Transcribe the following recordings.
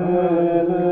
Amen.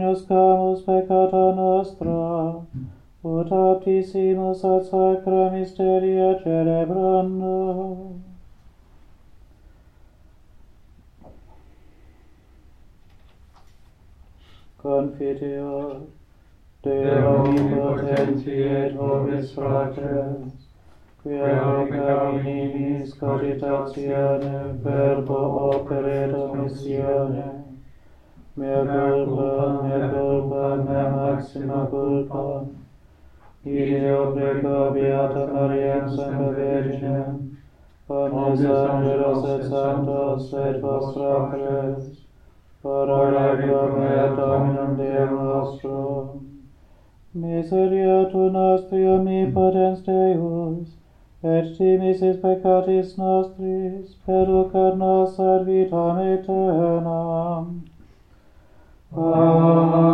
Dominus camus peccata nostra, ut aptissimus ad sacra mysteria celebrando. Confiteor, Deo omnipotenti et vobis fratres, quia peccavi minimis cogitationem verbo opere domitione, mea culpa, mea culpa, mea maxima culpa. Ideo preco Beata Maria Semper Virginem, omnes angelos et santos et vos pres, parole pro mea Dominum Deum nostro. Miseria tu nostri omnipotens Deus, et timisis peccatis nostris, per nos ad vitam aeternam. 哦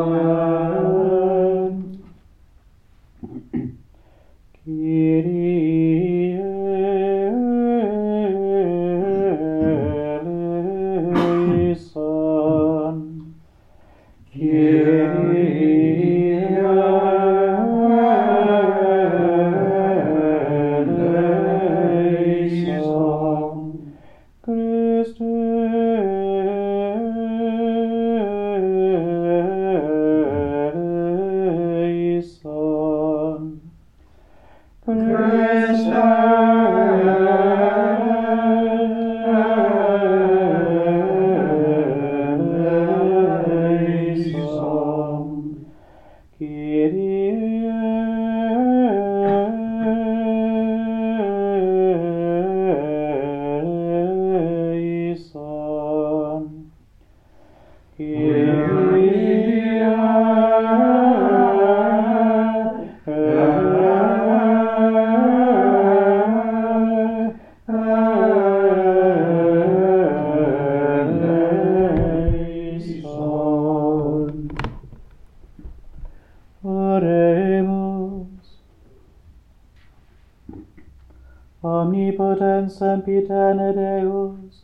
sempiterne Deus,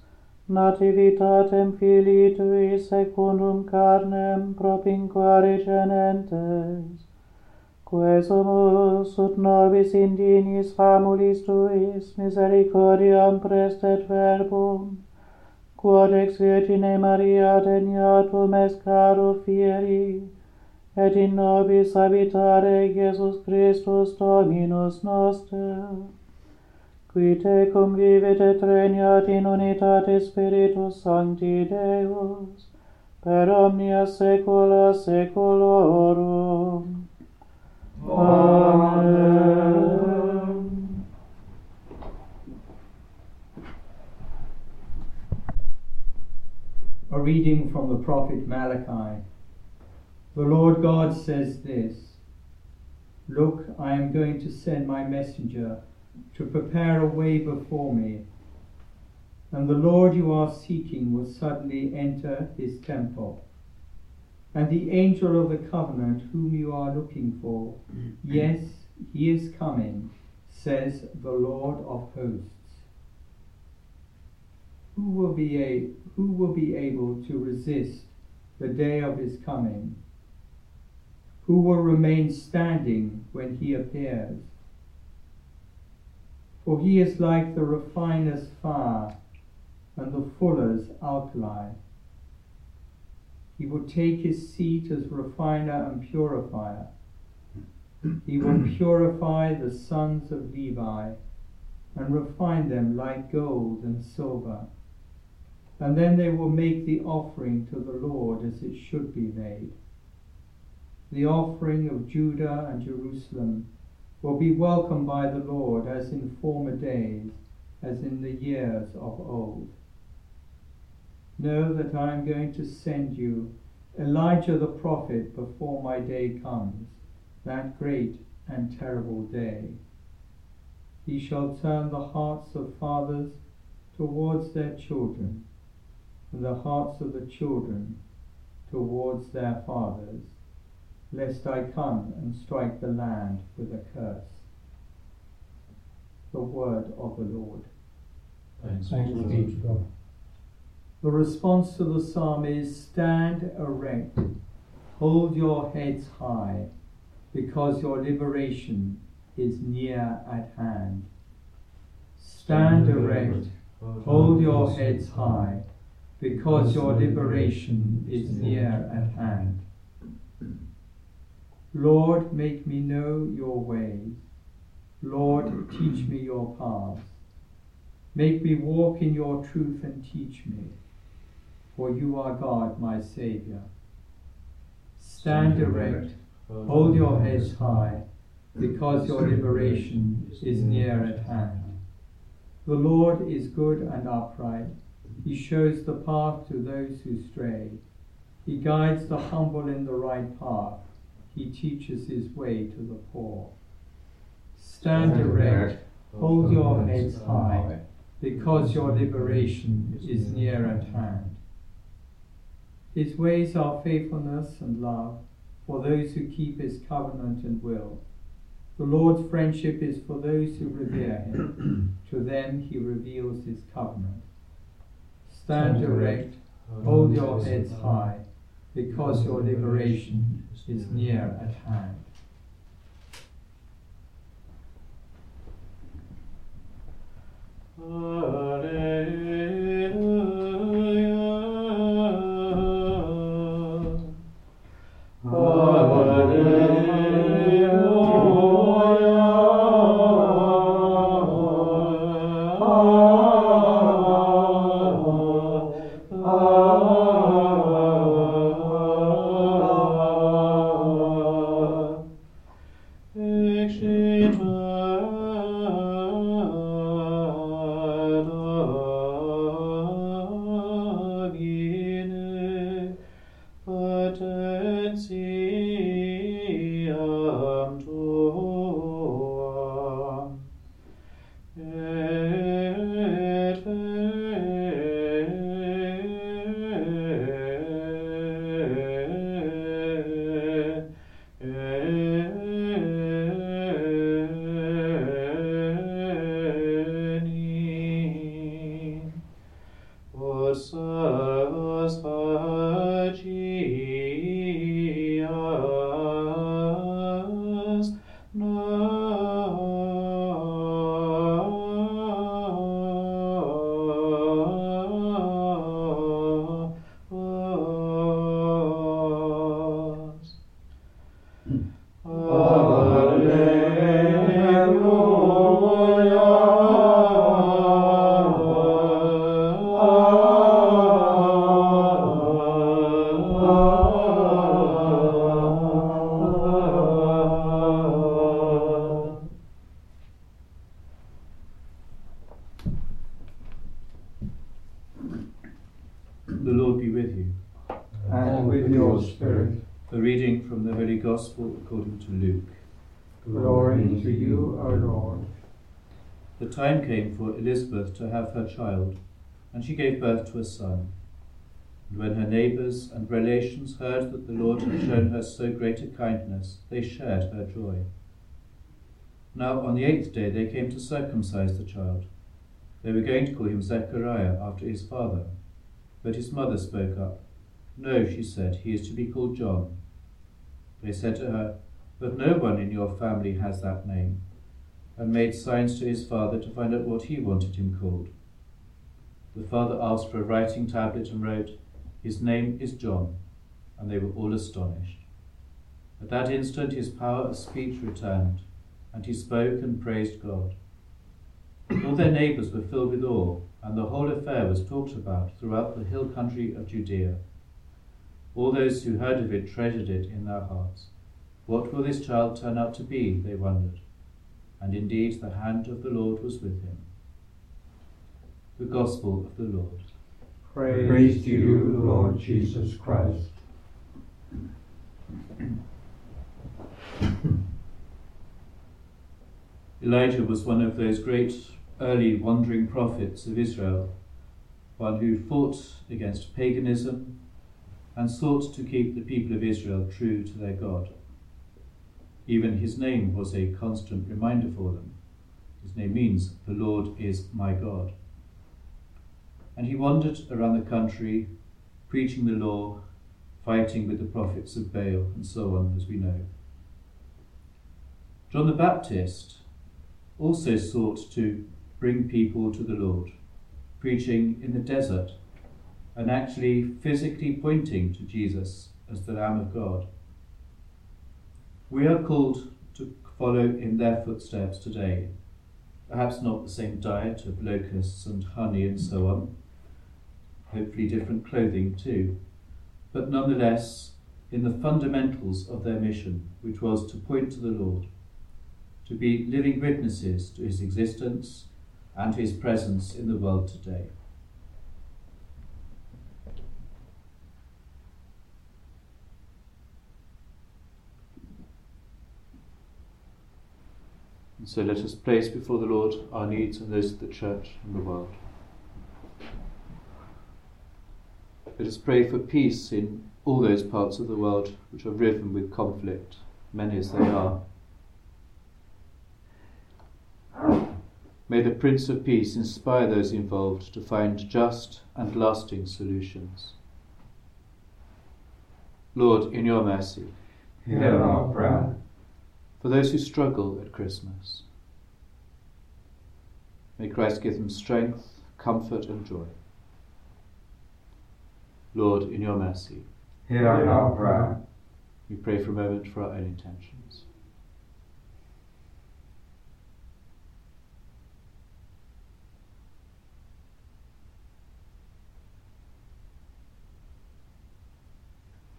nativitatem Filii Tui secundum carnem propinquare genentes, quesumus ut nobis indinis famulis Tuis misericordiam prestet verbum, quod ex Virgine Maria deniatum est caro fieri, et in nobis habitare Iesus Christus Dominus noster. Qui tecum vivit et regnat in unitate Spiritus Sancti Deus, per omnia saecula saeculorum. Amen. A reading from the prophet Malachi. The Lord God says this Look, I am going to send my messenger to prepare a way before me. And the Lord you are seeking will suddenly enter his temple. And the angel of the covenant whom you are looking for, mm-hmm. yes, he is coming, says the Lord of hosts. Who will be a, who will be able to resist the day of his coming? Who will remain standing when he appears? For he is like the refiner's fire and the fuller's alkali. He will take his seat as refiner and purifier. He will purify the sons of Levi and refine them like gold and silver. And then they will make the offering to the Lord as it should be made. The offering of Judah and Jerusalem will be welcomed by the Lord as in former days, as in the years of old. Know that I am going to send you Elijah the prophet before my day comes, that great and terrible day. He shall turn the hearts of fathers towards their children, and the hearts of the children towards their fathers, lest I come and strike the land with a curse. The word of the Lord. Thanks be to God. The response to the psalm is Stand erect, hold your heads high, because your liberation is near at hand. Stand erect, hold your heads high, because your liberation is near at hand. Lord, make me know your ways. Lord, teach me your paths. Make me walk in your truth and teach me, for you are God, my Saviour. Stand erect, hold your heads high, because your liberation is near at hand. The Lord is good and upright. He shows the path to those who stray. He guides the humble in the right path. He teaches his way to the poor. Stand erect, hold your heads high, because your liberation is near at hand. His ways are faithfulness and love for those who keep his covenant and will. The Lord's friendship is for those who revere him. to them he reveals his covenant. Stand erect, hold your heads high, because your liberation is near at hand. Oh. Time came for Elizabeth to have her child, and she gave birth to a son. And when her neighbours and relations heard that the Lord had shown her so great a kindness, they shared her joy. Now on the eighth day they came to circumcise the child. They were going to call him Zechariah after his father. But his mother spoke up. No, she said, he is to be called John. They said to her, But no one in your family has that name, and made signs to his father to find out what he wanted him called. The father asked for a writing tablet and wrote, His name is John, and they were all astonished. At that instant his power of speech returned, and he spoke and praised God. All their neighbours were filled with awe, and the whole affair was talked about throughout the hill country of Judea. All those who heard of it treasured it in their hearts. What will this child turn out to be? They wondered. And indeed, the hand of the Lord was with him. The Gospel of the Lord. Praise, Praise to you, Lord Jesus Christ. Elijah was one of those great early wandering prophets of Israel, one who fought against paganism and sought to keep the people of Israel true to their God. Even his name was a constant reminder for them. His name means, The Lord is my God. And he wandered around the country, preaching the law, fighting with the prophets of Baal, and so on, as we know. John the Baptist also sought to bring people to the Lord, preaching in the desert and actually physically pointing to Jesus as the Lamb of God. We are called to follow in their footsteps today. Perhaps not the same diet of locusts and honey and so on, hopefully different clothing too, but nonetheless in the fundamentals of their mission, which was to point to the Lord, to be living witnesses to his existence and his presence in the world today. And so let us place before the Lord our needs and those of the church and the world. Let us pray for peace in all those parts of the world which are riven with conflict, many as they are. May the Prince of Peace inspire those involved to find just and lasting solutions. Lord, in your mercy, hear our prayer for those who struggle at Christmas. May Christ give them strength, comfort, and joy. Lord, in your mercy, hear our prayer. We pray for a moment for our own intentions.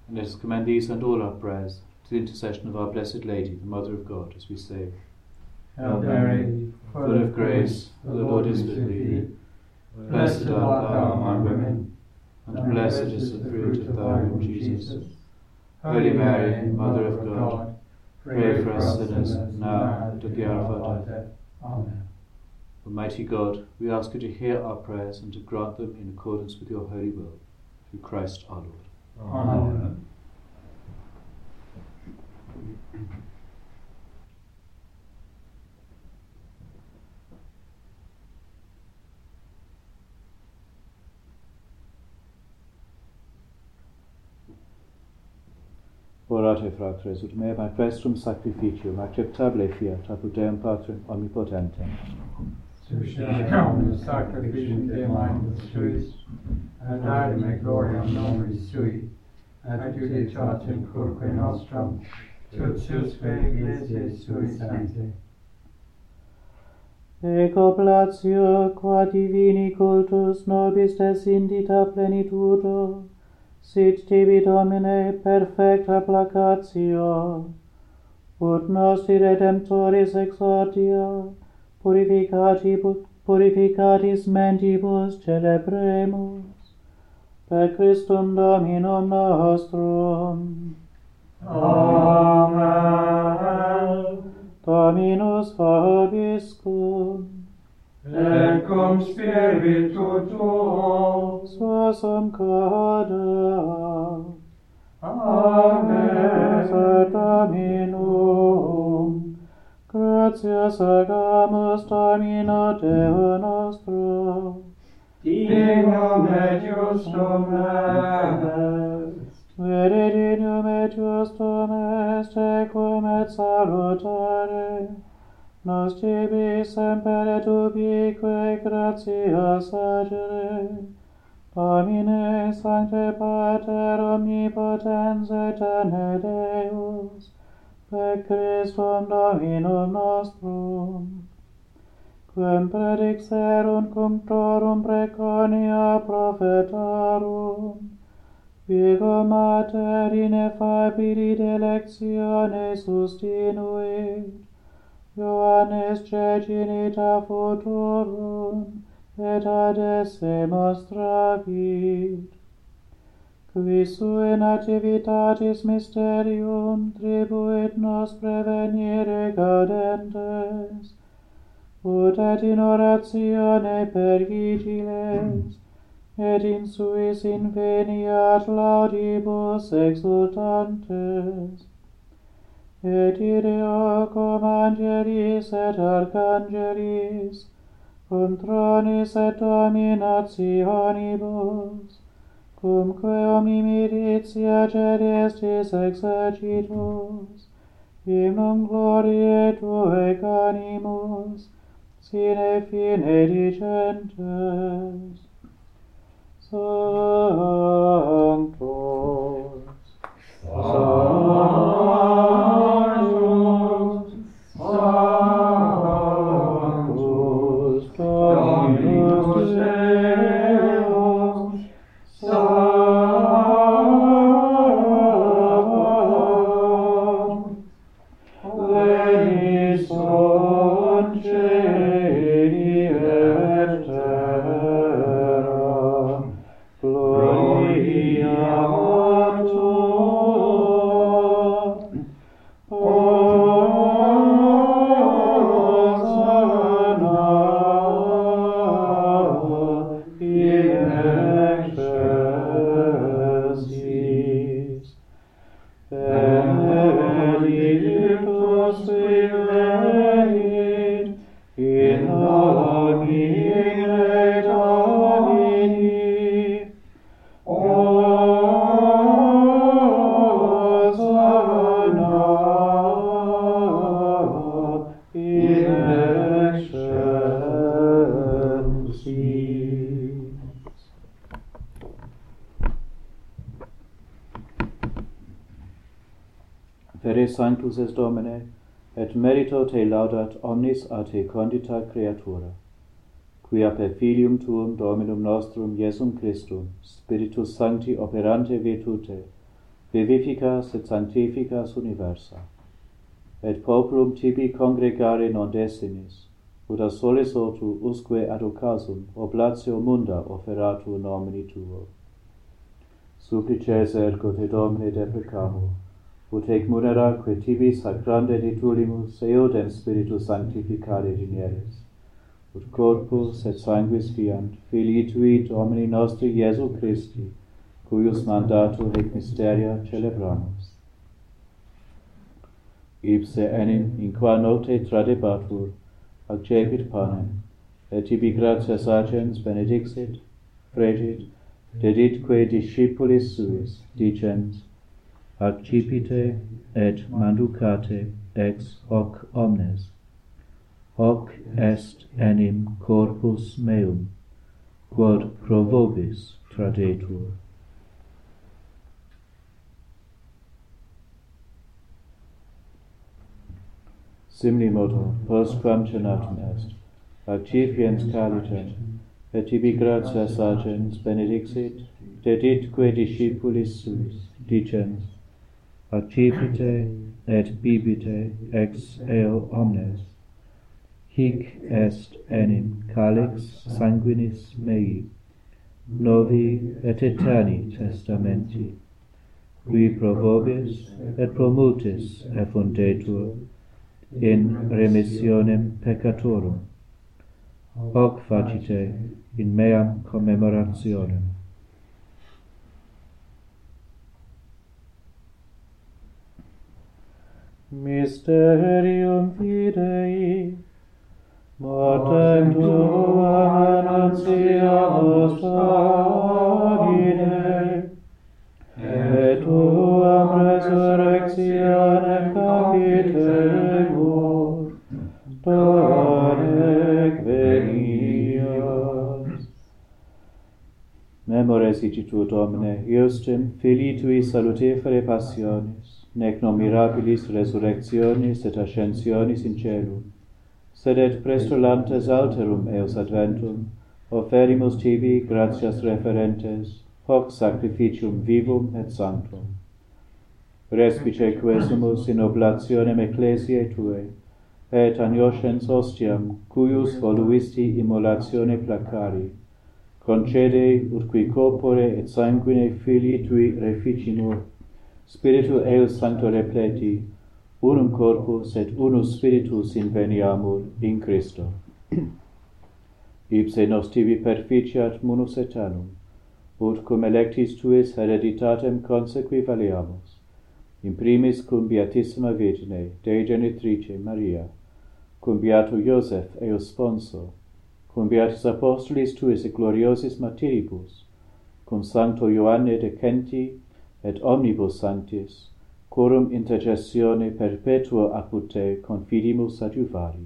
And let us commend these and all our prayers to the intercession of our Blessed Lady, the Mother of God, as we say, Hail Mary, full of grace, the Lord is with thee. Blessed art thou among women, and blessed is the fruit of thy womb, Jesus. Holy Mary, Mother of God, pray for us sinners, now and at the hour of our death. Amen. Almighty God, we ask you to hear our prayers and to grant them in accordance with your holy will, through Christ our Lord. Amen. adorate fratres ut mea mai vestrum sacrificium acceptable fiat ad Deum Patrem omnipotentem Suscite caunus sacrificium de magnus suis, ad arme gloriam nomis sui, ad judicatium curque nostram, tut susque iglesiae sui sancte. Ego platio, qua divini cultus nobis desindita plenitudo, sit tibi Domine perfecta placatio, ut nostri redemptoris exordia, purificati, purificatis mentibus celebremus, per Christum Dominum nostrum. Amen. Dominus vobiscum et cum spiritu tuo suam cadam Amen. Sed Dominum, gratia agamus Domino Deo nostro. Dignum et justum est. Vede dignum et justum est, equum et salutare. Nascibi semper et ubique gratia sagere, Domine Sancte Pater Omnipotens et Ane Deus, per Christum Dominum nostrum, quem predixerunt cum torum preconia profetarum, Vigo Mater ineffabili delectione sustinuit, Ioannes cecinita futurum, et ad esse mostravit. Qui sui nativitatis mysterium tribuit nos prevenire gaudentes, ut et in oratione per vigiles, et in suis inveniat laudibus exultantes, et idea cum angelis et arcangelis, cum tronis et dominationibus, cumque omni militia celestis exercitus, hymnum gloriae Tue canimus, sine fine dicentes. Sanctus, Sanctus, Benedictus es Domine, et merito te laudat omnis a te condita creatura, quia per filium tuum Dominum nostrum Iesum Christum, Spiritus Sancti operante virtute, vivificas et sanctificas universa, et populum tibi congregare non desinis, ut a solis otu usque ad ocasum oblatio munda offeratu nomini tuo. Supplices ergo te Domine deprecamur, ut ec munera que tibi sacrande ditulimus eodem spiritus sanctificare generis ut corpus et sanguis fiant filii tui domini nostri Iesu Christi cuius mandato et misteria celebramus. Ipse enim in qua note tradebatur accepit panem et tibi gratias agens benedixit fregit deditque discipulis suis dicens accipite et manducate ex hoc omnes. Hoc est enim corpus meum, quod pro vobis tradetur. Simni modo, postquam cenatum est, accipiens calitem, et tibi gratias agens benedixit, deditque discipulis suis, dicens, accipite et bibite ex eo omnes. Hic est enim calix sanguinis mei, novi et eterni testamenti, qui pro vobis et pro multis effundetur in remissionem peccatorum. Hoc facite in meam commemorationem. Mysterium fidei, mortem tua annunciamus Domine, et tuam resurrectionem capitemur, donec venias. Memores icci tuut, Domine, iustem filii tui salutefere passionis, nec nomirabilis resurrectionis et ascensionis in celu, sed et prestulantes alterum eos adventum, offerimus tibi gratias referentes, hoc sacrificium vivum et sanctum. Respice quesumus in oblationem ecclesiae Tuae, et agnoscens ostiam, cuius voluisti immolatione placari, concede ut qui corpore et sanguine filii tui reficimur, Spiritu eos sancto repleti, unum corpus et unus spiritus inveniamur in Christo. Ipse nos tibi perficiat munus etanum, ut cum electis tuis hereditatem consequi valiamus, in primis cum Beatissima Virgine, Dei Genitrice Maria, cum Beato Iosef eos sponso, cum Beatis Apostolis tuis e gloriosis martiribus, cum Sancto Ioanne de Centi, et omnibus sanctis, quorum intercessione perpetua apud te confidimus adjuvari.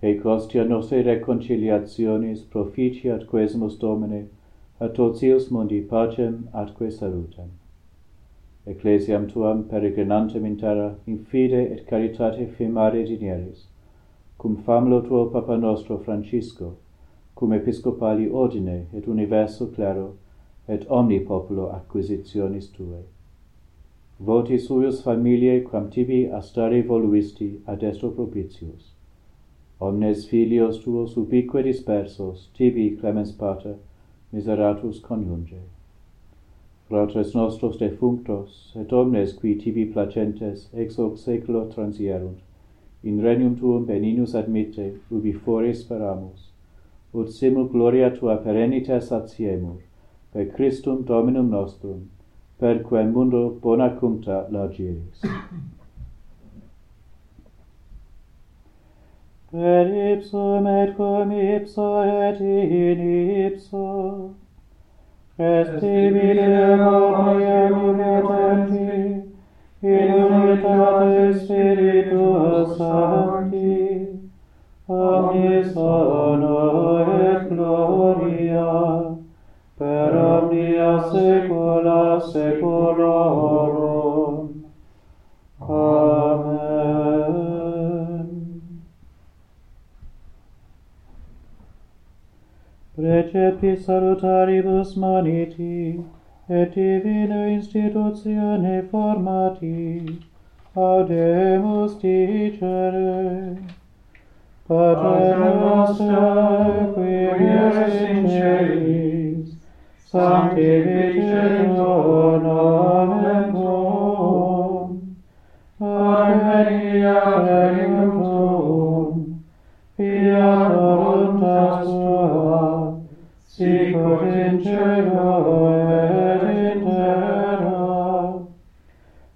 Hec ostia nostre reconciliationis proficiat quesumus Domine, a totius mundi pacem atque salutem. Ecclesiam tuam peregrinantem in terra, in fide et caritate firmare dinieris, cum famulo tuo Papa nostro Francisco, cum episcopali ordine et universo clero, et omni populo acquisitionis tuae. Voti suius familiae quam tibi astare voluisti ad esto propitius. Omnes filios tuos ubique dispersos, tibi clemens pater, miseratus coniunge. Fratres nostros defunctos, et omnes qui tibi placentes ex hoc seculo transierunt, in regnum tuum beninus admitte, ubi fore speramus, ut simul gloria tua perenniter satiemur, per Christum Dominum nostrum, per quem mundo bona cumta largiris. per ipsum et cum ipso et in ipso, est divinum omnium et omni, in unitate Spiritus Sancti, omnis honor et gloria, per omnia saecula saeculorum. Amen. Precepti salutaribus maniti, et divine institutione formati, audemus dicere. Pater nostra, qui eres in cieli, sanctificetur nomen tuum, ad regnum tuum, fiat voluntas tua, sicut in cielo et in terra.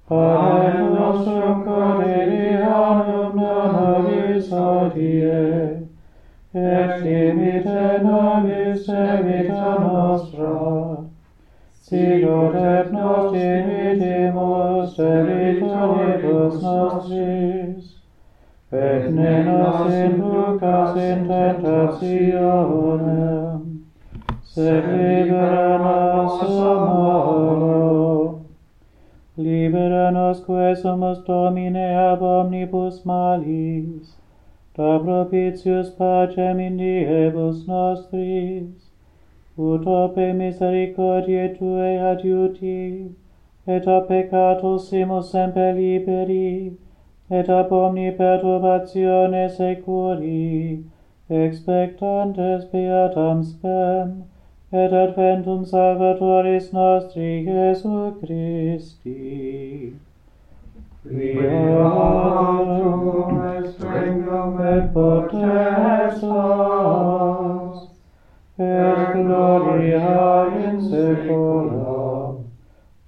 Pane nostrum codere dimitte nobis debita nostra, sicut et nos dimittimus debitoribus nostris, et ne nos inducas in tentationem, sed libera nos a malo. Libera nos, quae somos Domine ab omnibus malis, da propitius pacem in diebus nostris, ut ope misericordiae Tue adiuti, et a peccatos simus semper liberi, et ab omni perturbatione securi, expectantes beatam spem, et adventum salvatoris nostri, Jesu Christi. Beatum potestas, et gloria in saecula.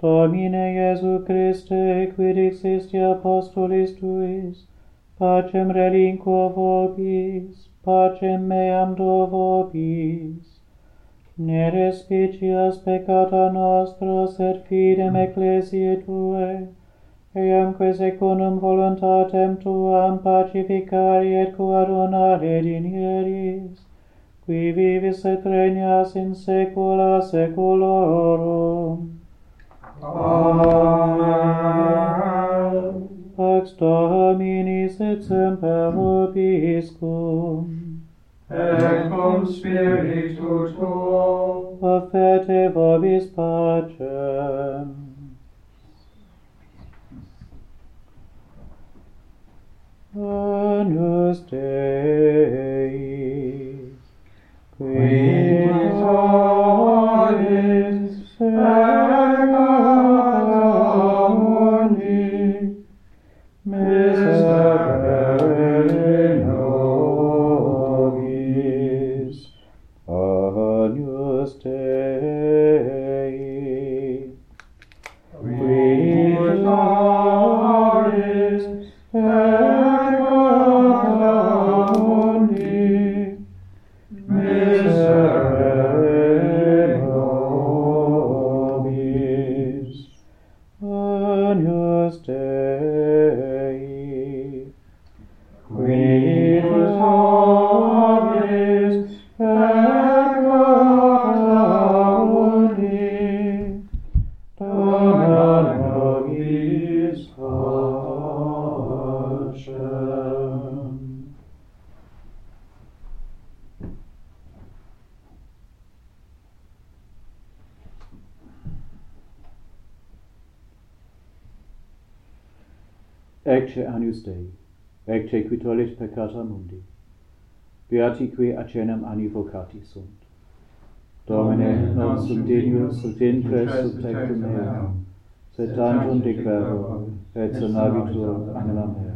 Domine Iesu Christe, quid existi apostolis tuis, pacem relinquo vobis, pacem meam do vobis. Ne respicias peccata nostra, sed fidem ecclesiae tuae, iamque secundum voluntatem tuam pacificari et coadunare dinieris, qui vivis et regnas in saecula saeculorum. Amen. Pax Domini sit semper vobiscum. Et cum spiritu tuo. Offerte vobis pacem. stay. Ecce agnus Dei, ecce qui tollit peccata mundi. Beati qui acenam anni vocati sunt. Domine, non sum dignus sub intres sub tecum meam, sed tantum declaro, et sonabitur anima mea.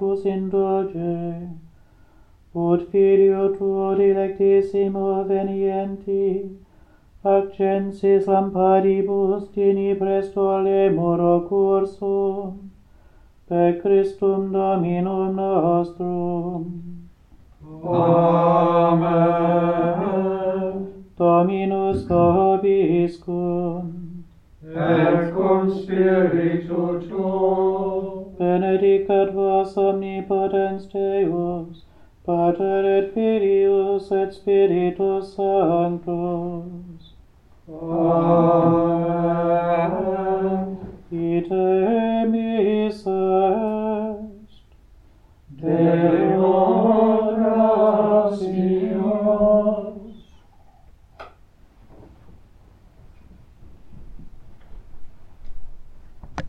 corpus indulge, ut filio tuo dilectissimo venienti, accensis lampadibus tini presto lemur ocursum, per Christum Dominum nostrum. Amen. Dominus vobiscum. Et cum spiritu tuo benedicat vos omnipotens Deus, Pater et Filius et Spiritus Sanctus. Amen. Ite emis est, Deum